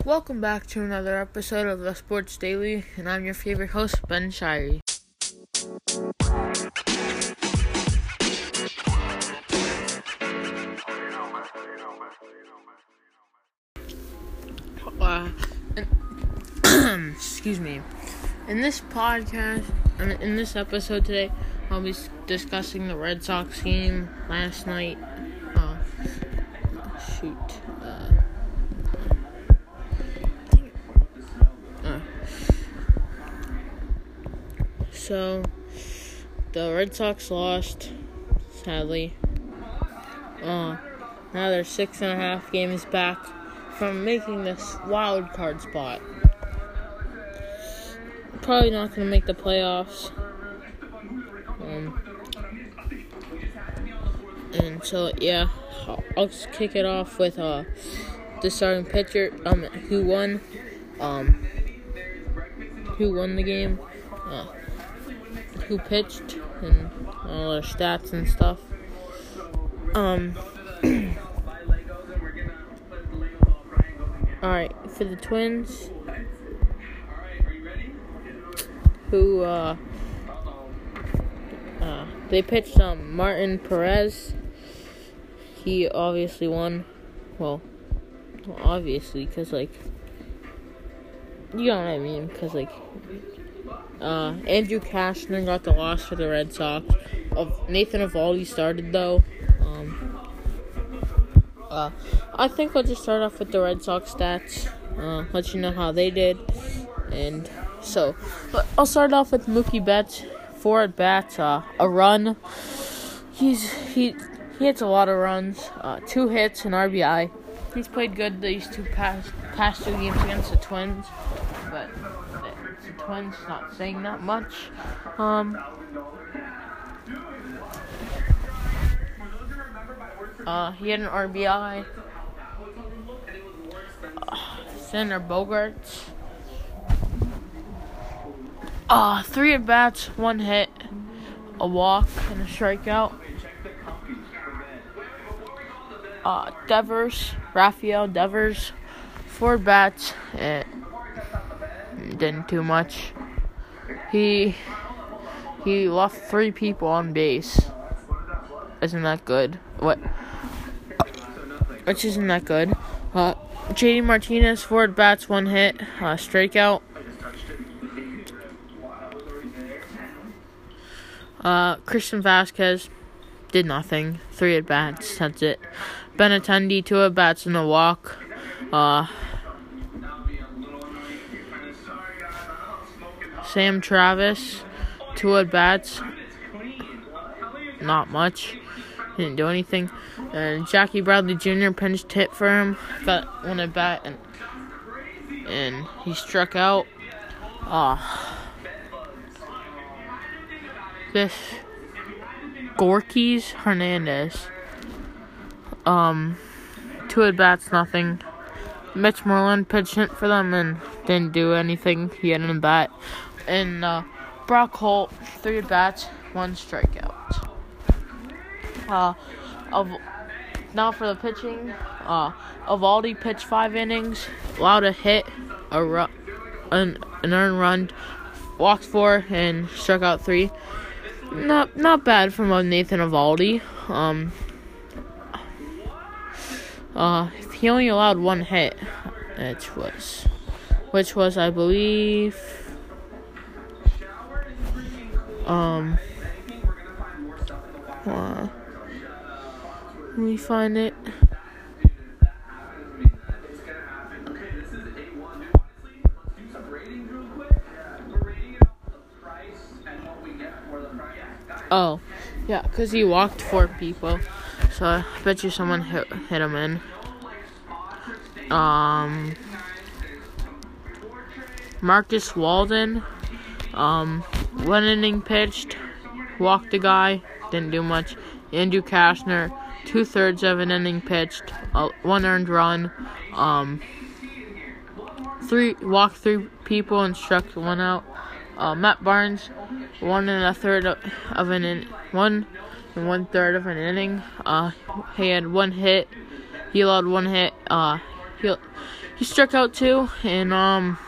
Welcome back to another episode of the Sports Daily, and I'm your favorite host, Ben Shirey. Uh, excuse me. In this podcast, in this episode today, I'll be discussing the Red Sox game last night. Uh, shoot. So, the Red Sox lost, sadly. Uh, now they're six and a half games back from making this wild card spot. Probably not going to make the playoffs. Um, and so, yeah, I'll, kick it off with uh, the starting pitcher, um, who won, um, who won the game, uh, who pitched, and all their stats and stuff. Um. Alright, for the Twins, who, uh, uh, they pitched um, Martin Perez. He obviously won. Well, obviously, because, like, you know what I mean? Because, like, uh, Andrew Cashner got the loss for the Red Sox. Of Nathan Eovaldi started, though. Um, uh, I think I'll just start off with the Red Sox stats. Uh, let you know how they did. And so, I'll start off with Mookie Betts. Four at bats, uh, a run. He's he he hits a lot of runs. Uh, two hits, an RBI. He's played good these two past past two games against the Twins, the, Twins not saying that much. Um, Uh, he had an RBI. Xander Bogaerts. Uh, three at bats, one hit, a walk, and a strikeout. Uh, Devers, Rafael Devers, four bats, and didn't do much. He he left three people on base. Isn't that good? What? which isn't that good. Uh, JD Martinez, four at bats, one hit, uh, strikeout. Uh, Christian Vazquez did nothing, three at bats, that's it. Benintendi, two at bats and a walk. Uh, Sam Travis, two at bats, not much. Didn't do anything. And Jackie Bradley Jr. pinched hit for him. Got one at bat and and he struck out. Ah. this Gorkys Hernandez. Um two at bats, nothing. Mitch Moreland pitched hit for them and didn't do anything. He had an bat. And uh, Brock Holt, three bats, one strikeout. Uh, of now for the pitching, uh, Eovaldi pitched five innings, allowed a hit, a ru- an, an earned run, walked four, and struck out three. Not not bad from Nathan Eovaldi. Um, uh, he only allowed one hit, which was, which was I believe, um, uh, let me find it. Oh, yeah, because he walked four people. So I bet you someone hit, hit him in. Um, Marcus Walden, um, one inning pitched, walked the guy, didn't do much. Andrew Cashner, two thirds of an inning pitched, uh, one earned run, um, three walked three people and struck one out. Uh, Matt Barnes, one and a third of, of an in, one and one third of an inning. Uh, he had one hit. He allowed one hit. Uh, he he struck out two, and um,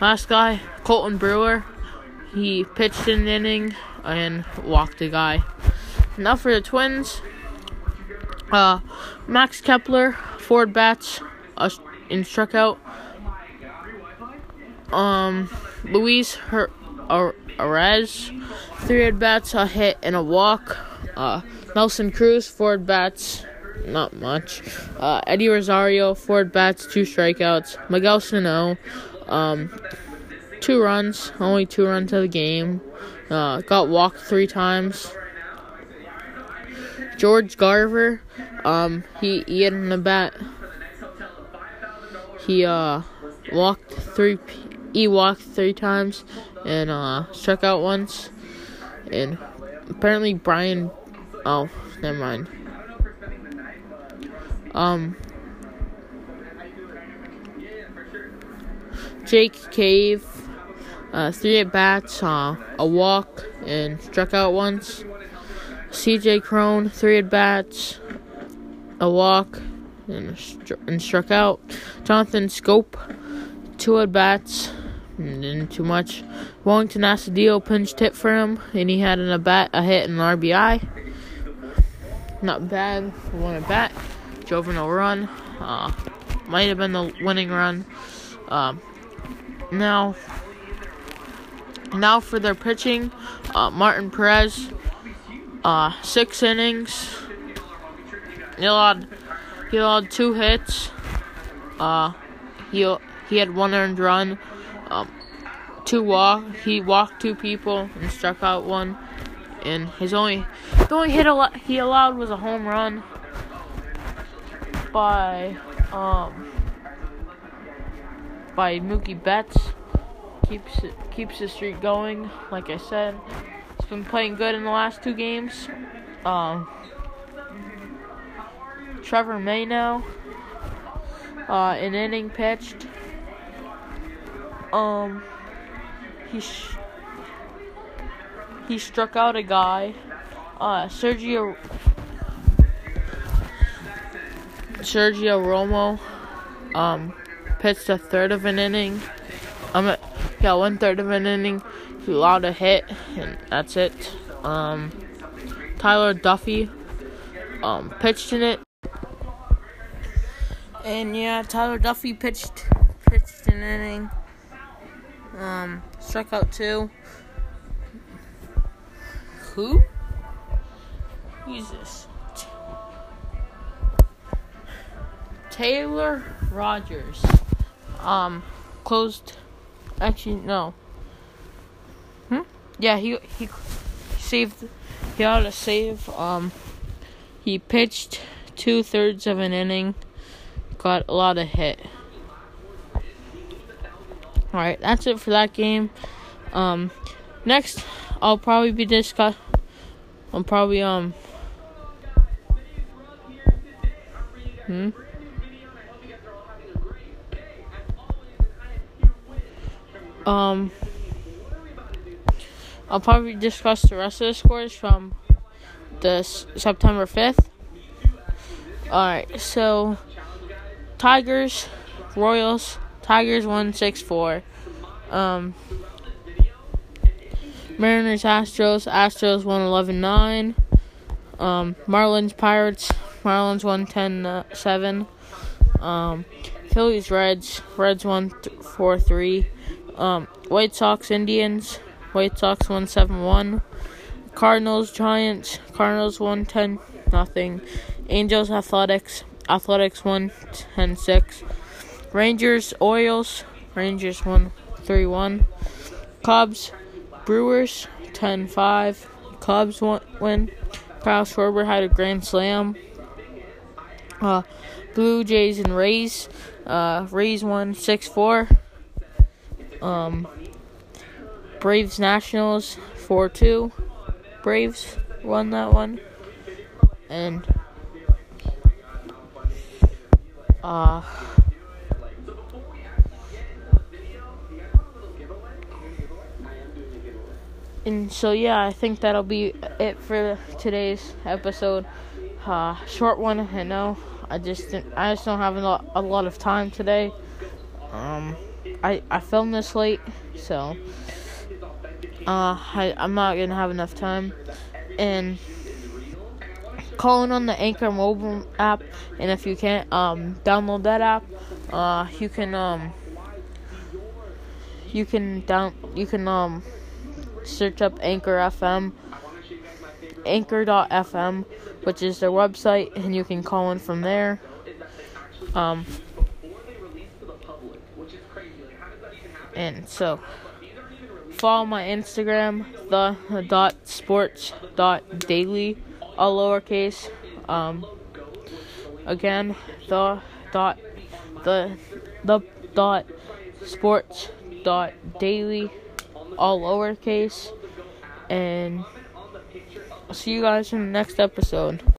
last guy Colten Brewer, he pitched an inning and walked a guy. Now for the Twins, uh, Max Kepler, four bats, uh, and struck out. Um, Luis Her- Arraez, three at bats, a hit and a walk. Uh, Nelson Cruz, four at bats, not much. Uh, Eddie Rosario, four at bats, two strikeouts. Miguel Sano, um, two runs, only two runs of the game. Uh, got walked three times. George Garver, um, he, he had an bat. He uh walked three. He walked three times and uh struck out once. And apparently Brian. Oh, never mind. Um. Jake Cave, uh, three at bats, uh, a walk, and struck out once. CJ Cron, three at bats, a walk, and, stru- and struck out. Jonathan Schoop, two at bats, didn't too much. Wellington Astudillo pinched hit for him, and he had an a bat, a hit, and an RBI. Not bad for one at bat. Drove in a run. Uh, might have been the winning run. Um, now, now for their pitching, uh, Martin Perez, uh, six innings. He allowed, he allowed two hits. Uh, he he had one earned run. Um, two walk. He walked two people and struck out one. And his only the only hit al- he allowed was a home run by um by Mookie Betts. Keeps keeps the streak going. Like I said, he's been playing good in the last two games. Um, Trevor May now. Uh, an inning pitched. Um, he sh- he struck out a guy. Uh, Sergio Sergio Romo um pitched a third of an inning. Um, yeah, one third of an inning. He allowed a hit, and that's it. Um, Tyler Duffey um pitched in it, and yeah, Tyler Duffey pitched pitched an inning. Um, struck out two. Who? Jesus. Taylor Rogers. Um, closed. Actually, no. Hmm. Yeah, he he saved. He ought to save. Um, he pitched two thirds of an inning. Got a lot of hit. Alright, that's it for that game. Um, next, I'll probably be discuss. I'll probably um. Hmm. Um. I'll probably discuss the rest of the scores from the S- September fifth. Alright, so Tigers, Royals. Tigers won 6 4. Um, Mariners, Astros. Astros won 11 9. Um, Marlins, Pirates. Marlins won 10 7. Um, Phillies, Reds. Reds won 4 3. Um, White Sox, Indians. White Sox 171, Cardinals, Giants. Cardinals 110 nothing. Angels, Athletics. Athletics won 10 6. Rangers, Orioles. Rangers 131, Cubs, Brewers 10 5. Cubs won, win. Kyle Schwarber had a grand slam. Uh, Blue Jays and Rays. Uh, Rays won 6 4. Um, Braves Nationals 4 2. Braves won that one. And, uh, and so yeah, I think that'll be it for today's episode. Uh, short one, I know. I just didn't, I just don't have a lot, a lot of time today. Um, I I filmed this late, so uh, I I'm not gonna have enough time, and calling on the Anchor mobile app, and if you can't um download that app, uh, you can um you can down you can um search up Anchor FM, Anchor.fm, which is their website, and you can call in from there. Um, and so follow my Instagram, the dot sports dot daily, all lowercase. Um, again, the dot the the dot sports dot daily, all lowercase, and I'll see you guys in the next episode.